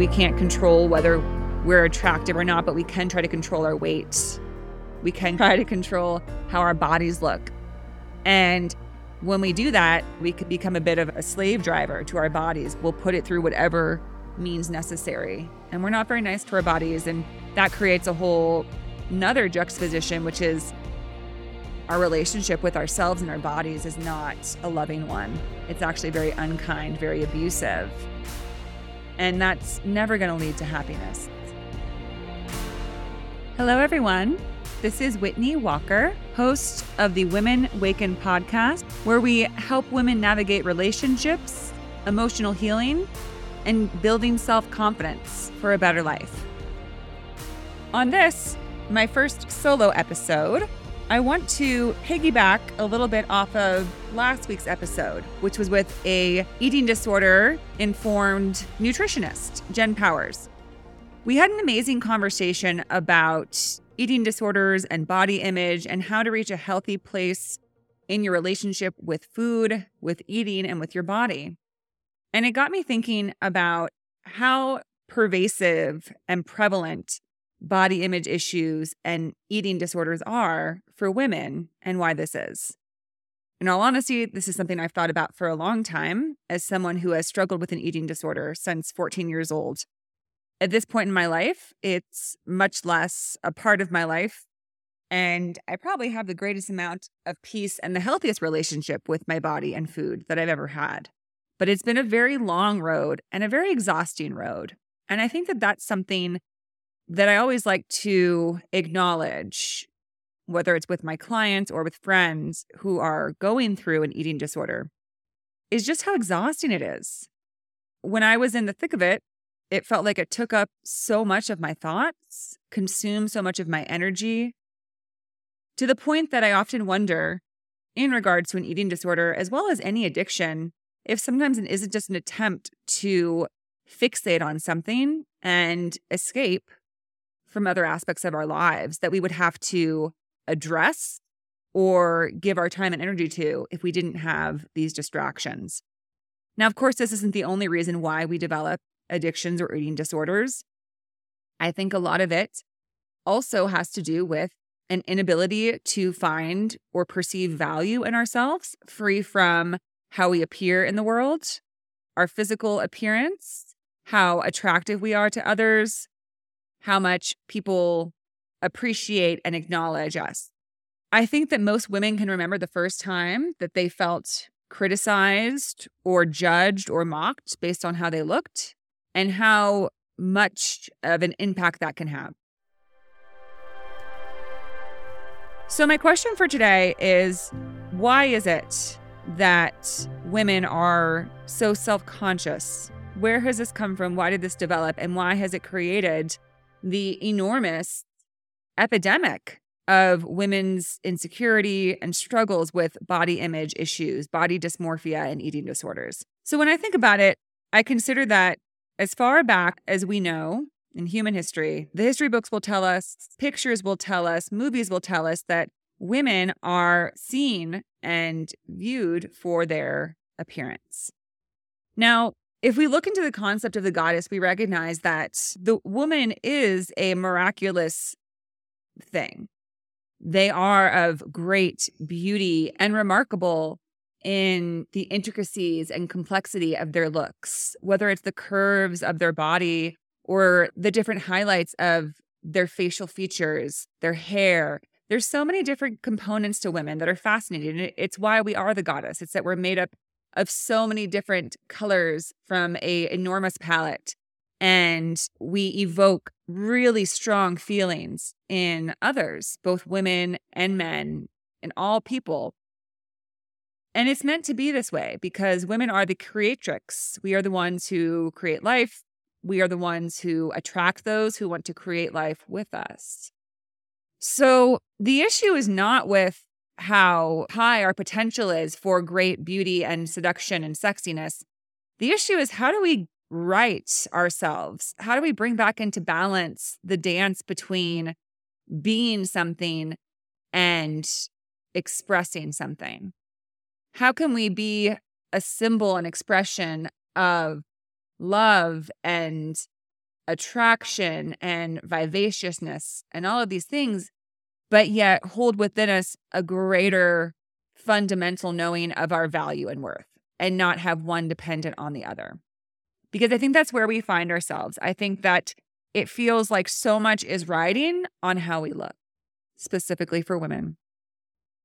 We can't control whether we're attractive or not, but we can try to control our weight. We can try to control how our bodies look. And when we do that, we could become a bit of a slave driver to our bodies. We'll put it through whatever means necessary. And we're not very nice to our bodies. And that creates a whole another juxtaposition, which is our relationship with ourselves and our bodies is not a loving one. It's actually very unkind, very abusive. And that's never going to lead to happiness. Hello, everyone. This is Whitney Walker, host of the Women Waken podcast, where we help women navigate relationships, emotional healing, and building self confidence for a better life. On this, my first solo episode, I want to piggyback a little bit off of last week's episode, which was with a eating disorder informed nutritionist, Jen Powers. We had an amazing conversation about eating disorders and body image and how to reach a healthy place in your relationship with food, with eating, and with your body. And it got me thinking about how pervasive and prevalent body image issues and eating disorders are for women and why this is. In all honesty, this is something I've thought about for a long time as someone who has struggled with an eating disorder since 14 years old. At this point in my life, it's much less a part of my life. And I probably have the greatest amount of peace and the healthiest relationship with my body and food that I've ever had. But it's been a very long road and a very exhausting road. And I think that that's something that I always like to acknowledge, whether it's with my clients or with friends who are going through an eating disorder, is just how exhausting it is. When I was in the thick of it, it felt like it took up so much of my thoughts, consumed so much of my energy, to the point that I often wonder, in regards to an eating disorder, as well as any addiction, if sometimes it isn't just an attempt to fixate on something and escape from other aspects of our lives that we would have to address or give our time and energy to if we didn't have these distractions. Now, of course, this isn't the only reason why we develop addictions or eating disorders. I think a lot of it also has to do with an inability to find or perceive value in ourselves, free from how we appear in the world, our physical appearance, how attractive we are to others, how much people appreciate and acknowledge us. I think that most women can remember the first time that they felt criticized or judged or mocked based on how they looked and how much of an impact that can have. So, my question for today is why is it that women are so self conscious? Where has this come from? Why did this develop? And why has it created the enormous epidemic of women's insecurity and struggles with body image issues, body dysmorphia, and eating disorders. So when I think about it, I consider that as far back as we know in human history, the history books will tell us, pictures will tell us, movies will tell us that women are seen and viewed for their appearance. Now, if we look into the concept of the goddess, we recognize that the woman is a miraculous thing. They are of great beauty and remarkable in the intricacies and complexity of their looks, whether it's the curves of their body or the different highlights of their facial features, their hair. There's so many different components to women that are fascinating. It's why we are the goddess. It's that we're made up of so many different colors from a enormous palette and we evoke really strong feelings in others both women and men and all people. And it's meant to be this way because women are the creatrix. We are the ones who create life. We are the ones who attract those who want to create life with us. So the issue is not with how high our potential is for great beauty and seduction and sexiness. The issue is how do we right ourselves? How do we bring back into balance the dance between being something and expressing something? How can we be a symbol and expression of love and attraction and vivaciousness and all of these things, but yet hold within us a greater fundamental knowing of our value and worth and not have one dependent on the other. Because I think that's where we find ourselves. I think that it feels like so much is riding on how we look, specifically for women.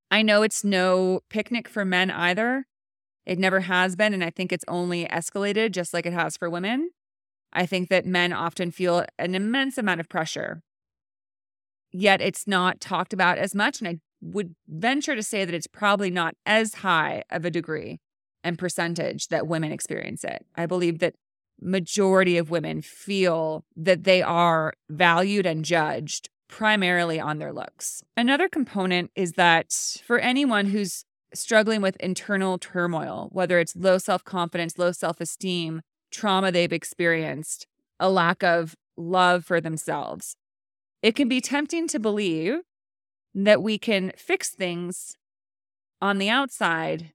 I know it's no picnic for men either. It never has been. And I think it's only escalated just like it has for women. I think that men often feel an immense amount of pressure, yet it's not talked about as much. And I would venture to say that it's probably not as high of a degree and percentage that women experience it. I believe that majority of women feel that they are valued and judged primarily on their looks. Another component is that for anyone who's struggling with internal turmoil, whether it's low self confidence, low self esteem, trauma they've experienced, a lack of love for themselves, it can be tempting to believe that we can fix things on the outside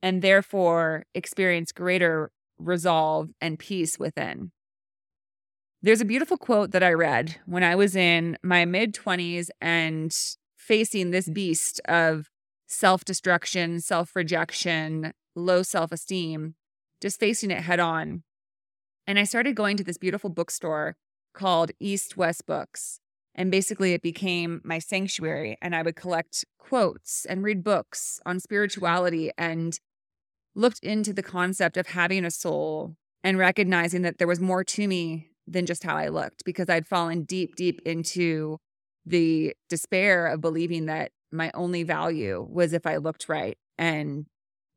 and therefore experience greater resolve and peace within. There's a beautiful quote that I read when I was in my mid 20s and facing this beast of self destruction, self rejection, low self esteem, just facing it head on. And I started going to this beautiful bookstore called East West Books. And basically, it became my sanctuary. And I would collect quotes and read books on spirituality and looked into the concept of having a soul and recognizing that there was more to me than just how I looked because I'd fallen deep, deep into the despair of believing that my only value was if I looked right. And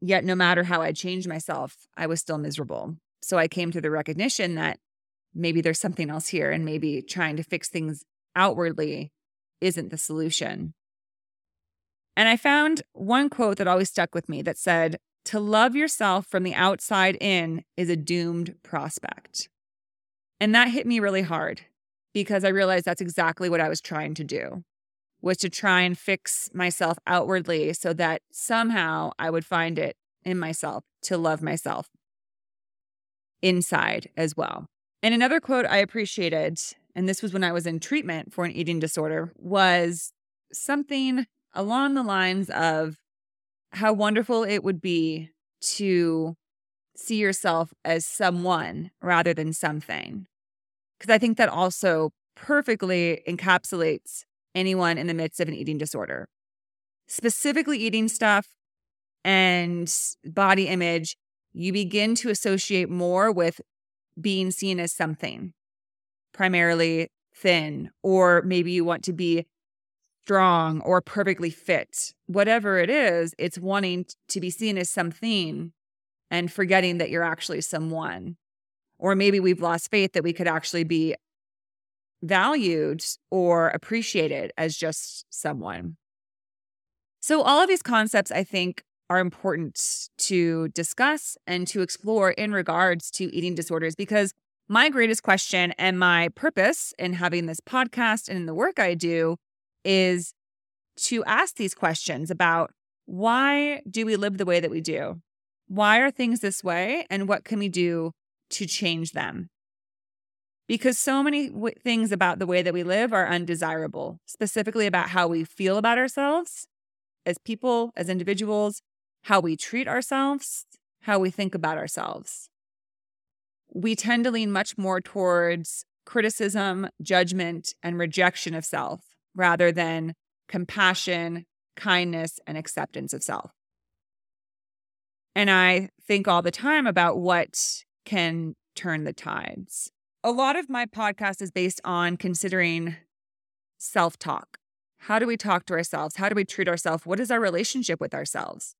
yet, no matter how I changed myself, I was still miserable. So I came to the recognition that maybe there's something else here and maybe trying to fix things outwardly isn't the solution. And I found one quote that always stuck with me that said, To love yourself from the outside in is a doomed prospect. And that hit me really hard because I realized that's exactly what I was trying to do was to try and fix myself outwardly so that somehow I would find it in myself to love myself inside as well. And another quote I appreciated, and this was when I was in treatment for an eating disorder, was something along the lines of how wonderful it would be to see yourself as someone rather than something. Because I think that also perfectly encapsulates anyone in the midst of an eating disorder. Specifically, eating stuff and body image, you begin to associate more with being seen as something, primarily thin, or maybe you want to be strong or perfectly fit. Whatever it is, it's wanting to be seen as something and forgetting that you're actually someone. Or maybe we've lost faith that we could actually be valued or appreciated as just someone. So, all of these concepts, I think, are important to discuss and to explore in regards to eating disorders because my greatest question and my purpose in having this podcast and in the work I do is to ask these questions about why do we live the way that we do? Why are things this way? And what can we do to change them? Because so many w- things about the way that we live are undesirable, specifically about how we feel about ourselves as people, as individuals, how we treat ourselves, how we think about ourselves. We tend to lean much more towards criticism, judgment, and rejection of self rather than compassion, kindness, and acceptance of self. And I think all the time about what can turn the tides. A lot of my podcast is based on considering self talk. How do we talk to ourselves? How do we treat ourselves? What is our relationship with ourselves?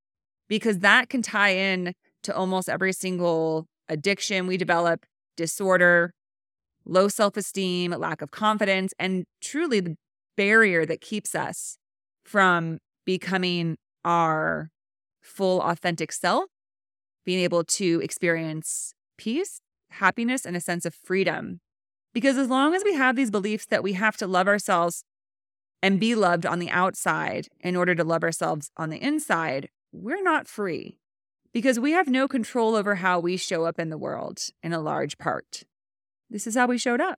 Because that can tie in to almost every single addiction we develop, disorder, low self esteem, lack of confidence, and truly the barrier that keeps us from becoming our full, authentic self, being able to experience peace, happiness, and a sense of freedom. Because as long as we have these beliefs that we have to love ourselves and be loved on the outside in order to love ourselves on the inside, we're not free because we have no control over how we show up in the world in a large part. This is how we showed up.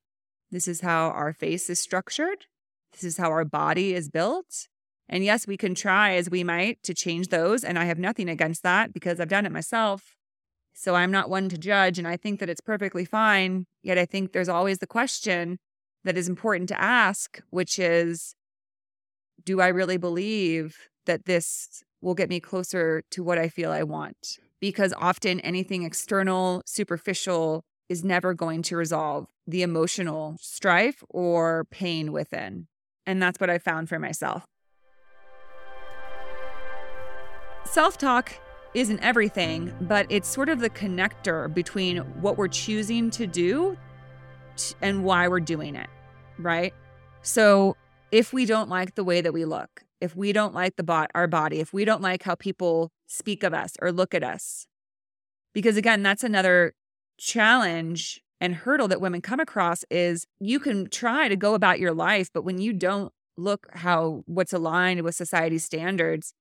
This is how our face is structured. This is how our body is built. And yes, we can try as we might to change those. And I have nothing against that because I've done it myself. So I'm not one to judge. And I think that it's perfectly fine. Yet I think there's always the question that is important to ask, which is do I really believe that this will get me closer to what I feel I want? Because often anything external, superficial, is never going to resolve the emotional strife or pain within. And that's what I found for myself. Self talk isn't everything, but it's sort of the connector between what we're choosing to do and why we're doing it, right? So if we don't like the way that we look, if we don't like the bot our body, if we don't like how people speak of us or look at us, because again, that's another challenge and hurdle that women come across is you can try to go about your life, but when you don't look how what's aligned with society's standards,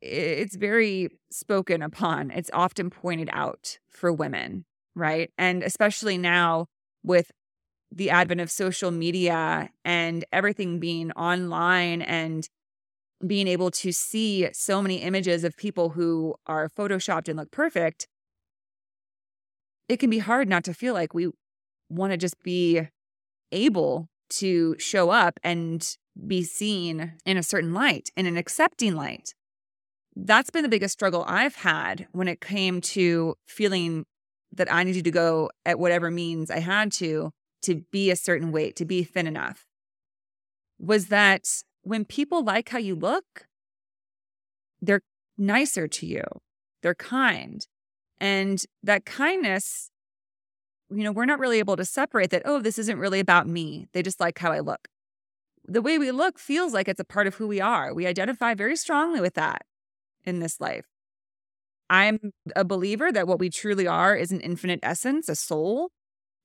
it's very spoken upon. It's often pointed out for women, right? And especially now with the advent of social media and everything being online and being able to see so many images of people who are photoshopped and look perfect, it can be hard not to feel like we want to just be able to show up and be seen in a certain light, in an accepting light. That's been the biggest struggle I've had when it came to feeling that I needed to go at whatever means I had to to be a certain weight, to be thin enough. Was that when people like how you look, they're nicer to you, they're kind. And that kindness, you know, we're not really able to separate that, oh, this isn't really about me. They just like how I look. The way we look feels like it's a part of who we are. We identify very strongly with that in this life. I'm a believer that what we truly are is an infinite essence, a soul,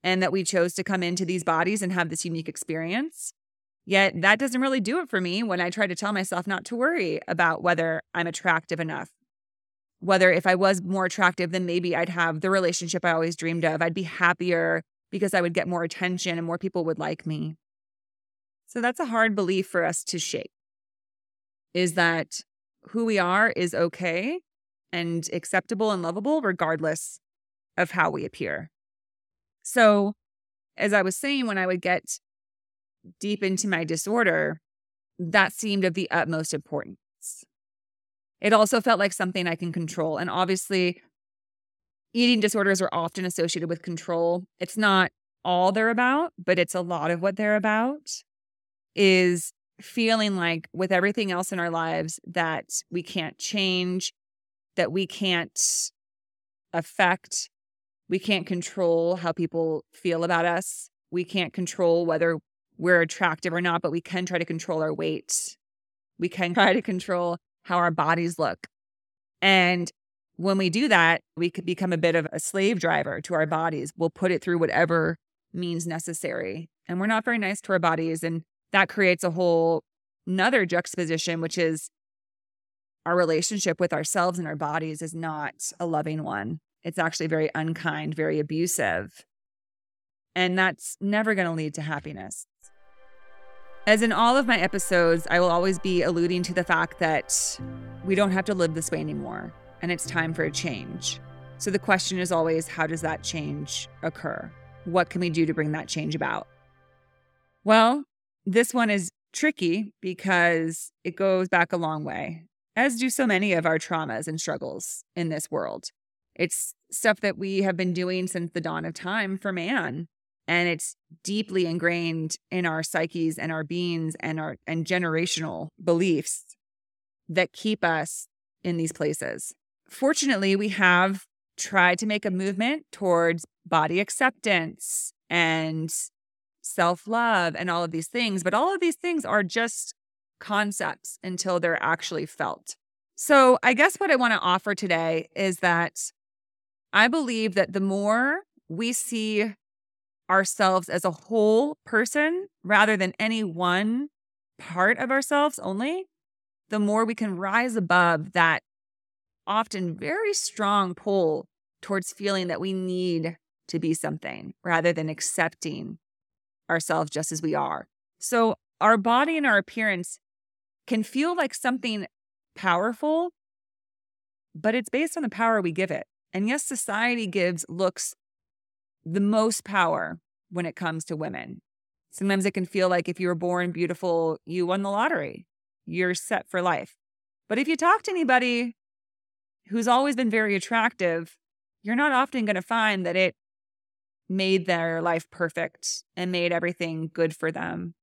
and that we chose to come into these bodies and have this unique experience. Yet that doesn't really do it for me when I try to tell myself not to worry about whether I'm attractive enough whether if I was more attractive, then maybe I'd have the relationship I always dreamed of. I'd be happier because I would get more attention and more people would like me. So that's a hard belief for us to shake is that who we are is okay and acceptable and lovable regardless of how we appear. So, as I was saying, when I would get deep into my disorder, that seemed of the utmost importance. It also felt like something I can control. And obviously, eating disorders are often associated with control. It's not all they're about, but it's a lot of what they're about is feeling like with everything else in our lives that we can't change, that we can't affect, we can't control how people feel about us. We can't control whether we're attractive or not, but we can try to control our weight. We can try to control how our bodies look. And when we do that, we could become a bit of a slave driver to our bodies. We'll put it through whatever means necessary. And we're not very nice to our bodies. And that creates a whole another juxtaposition, which is our relationship with ourselves and our bodies is not a loving one. It's actually very unkind, very abusive. And that's never going to lead to happiness. As in all of my episodes, I will always be alluding to the fact that we don't have to live this way anymore and it's time for a change. So the question is always how does that change occur? What can we do to bring that change about? Well, this one is tricky because it goes back a long way, as do so many of our traumas and struggles in this world. It's stuff that we have been doing since the dawn of time for man and it's deeply ingrained in our psyches and our beings and our and generational beliefs that keep us in these places. Fortunately, we have tried to make a movement towards body acceptance and self-love and all of these things, but all of these things are just concepts until they're actually felt. So, I guess what I want to offer today is that I believe that the more we see ourselves as a whole person rather than any one part of ourselves only, the more we can rise above that often very strong pull towards feeling that we need to be something rather than accepting ourselves just as we are. So our body and our appearance can feel like something powerful, but it's based on the power we give it. And yes, society gives looks the most power when it comes to women. Sometimes it can feel like if you were born beautiful, you won the lottery. You're set for life. But if you talk to anybody who's always been very attractive, you're not often going to find that it made their life perfect and made everything good for them.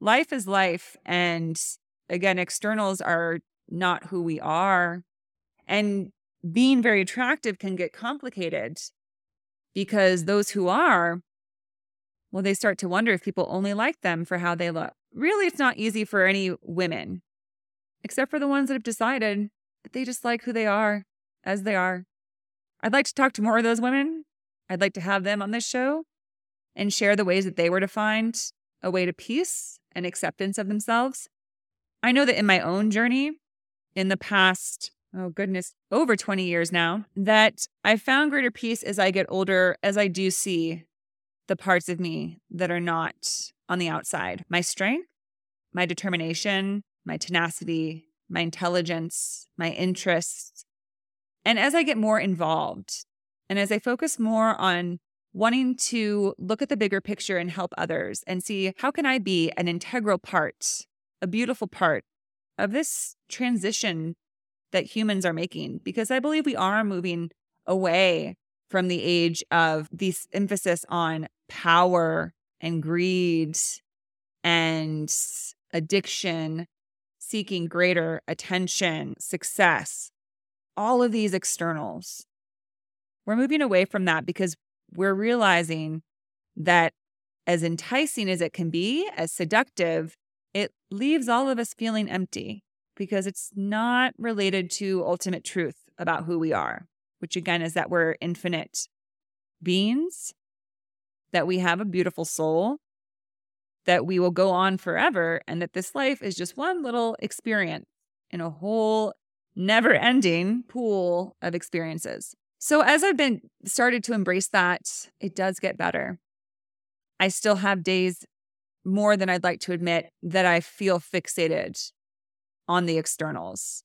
Life is life. And again, externals are not who we are. And being very attractive can get complicated because those who are, well, they start to wonder if people only like them for how they look. Really, it's not easy for any women, except for the ones that have decided that they just like who they are as they are. I'd like to talk to more of those women. I'd like to have them on this show and share the ways that they were to find a way to peace and acceptance of themselves. I know that in my own journey, in the past, oh goodness, over 20 years now, that I found greater peace as I get older, as I do see the parts of me that are not on the outside. My strength, my determination, my tenacity, my intelligence, my interests. And as I get more involved and as I focus more on wanting to look at the bigger picture and help others and see how can I be an integral part, a beautiful part of this transition that humans are making because I believe we are moving away from the age of this emphasis on power and greed and addiction, seeking greater attention, success, all of these externals. We're moving away from that because we're realizing that as enticing as it can be, as seductive, it leaves all of us feeling empty because it's not related to ultimate truth about who we are, which again is that we're infinite beings, that we have a beautiful soul, that we will go on forever, and that this life is just one little experience in a whole never ending pool of experiences. So as I've been started to embrace that, it does get better. I still have days more than I'd like to admit that I feel fixated on the externals.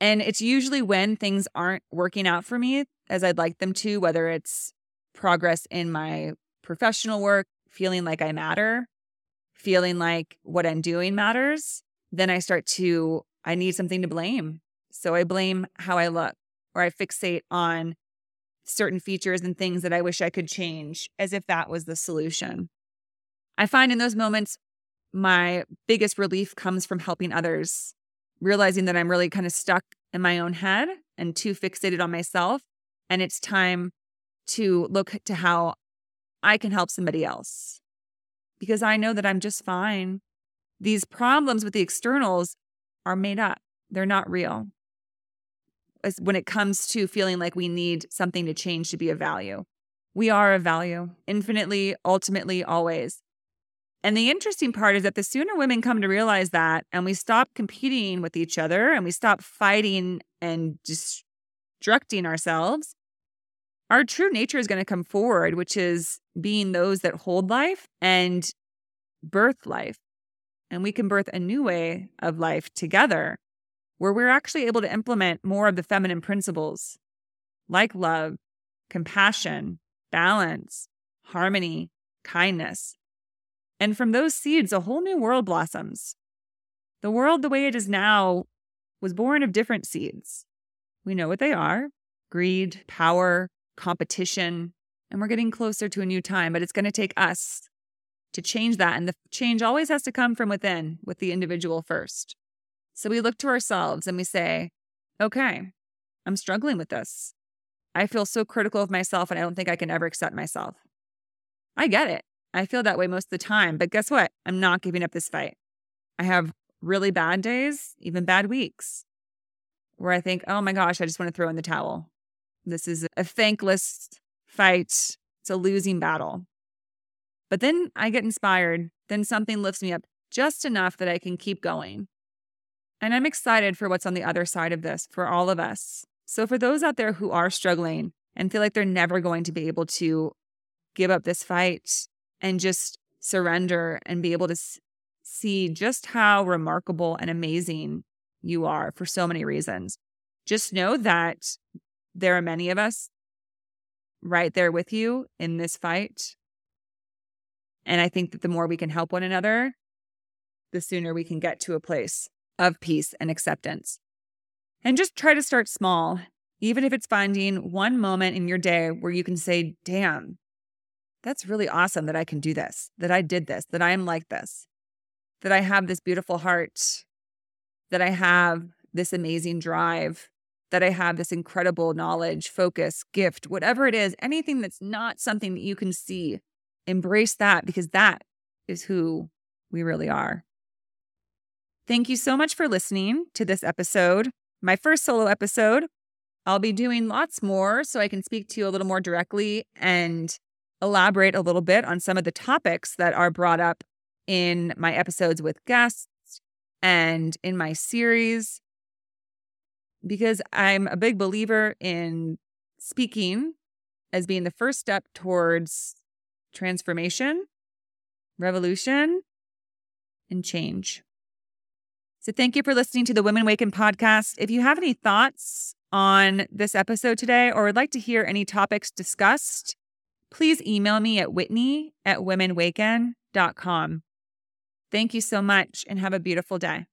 And it's usually when things aren't working out for me as I'd like them to, whether it's progress in my professional work, feeling like I matter, feeling like what I'm doing matters, then I start to, I need something to blame. So I blame how I look or I fixate on certain features and things that I wish I could change as if that was the solution. I find in those moments, my biggest relief comes from helping others, realizing that I'm really kind of stuck in my own head and too fixated on myself. And it's time to look to how I can help somebody else because I know that I'm just fine. These problems with the externals are made up, they're not real when it comes to feeling like we need something to change to be of value. We are of value, infinitely, ultimately, always. And the interesting part is that the sooner women come to realize that and we stop competing with each other and we stop fighting and destructing ourselves, our true nature is going to come forward, which is being those that hold life and birth life. And we can birth a new way of life together where we're actually able to implement more of the feminine principles like love, compassion, balance, harmony, kindness. And from those seeds, a whole new world blossoms. The world, the way it is now, was born of different seeds. We know what they are greed, power, competition, and we're getting closer to a new time, but it's going to take us to change that. And the change always has to come from within, with the individual first. So we look to ourselves and we say, okay, I'm struggling with this. I feel so critical of myself and I don't think I can ever accept myself. I get it. I feel that way most of the time. But guess what? I'm not giving up this fight. I have really bad days, even bad weeks, where I think, oh my gosh, I just want to throw in the towel. This is a thankless fight. It's a losing battle. But then I get inspired. Then something lifts me up just enough that I can keep going. And I'm excited for what's on the other side of this for all of us. So, for those out there who are struggling and feel like they're never going to be able to give up this fight and just surrender and be able to see just how remarkable and amazing you are for so many reasons. Just know that there are many of us right there with you in this fight. And I think that the more we can help one another, the sooner we can get to a place of peace and acceptance. And just try to start small, even if it's finding one moment in your day where you can say, damn, that's really awesome that I can do this, that I did this, that I am like this, that I have this beautiful heart, that I have this amazing drive, that I have this incredible knowledge, focus, gift, whatever it is, anything that's not something that you can see, embrace that because that is who we really are. Thank you so much for listening to this episode, my first solo episode. I'll be doing lots more so I can speak to you a little more directly and elaborate a little bit on some of the topics that are brought up in my episodes with guests and in my series because I'm a big believer in speaking as being the first step towards transformation, revolution, and change. So, thank you for listening to the Women Waken podcast. If you have any thoughts on this episode today or would like to hear any topics discussed, please email me at whitney at womenwaken.com. Thank you so much and have a beautiful day.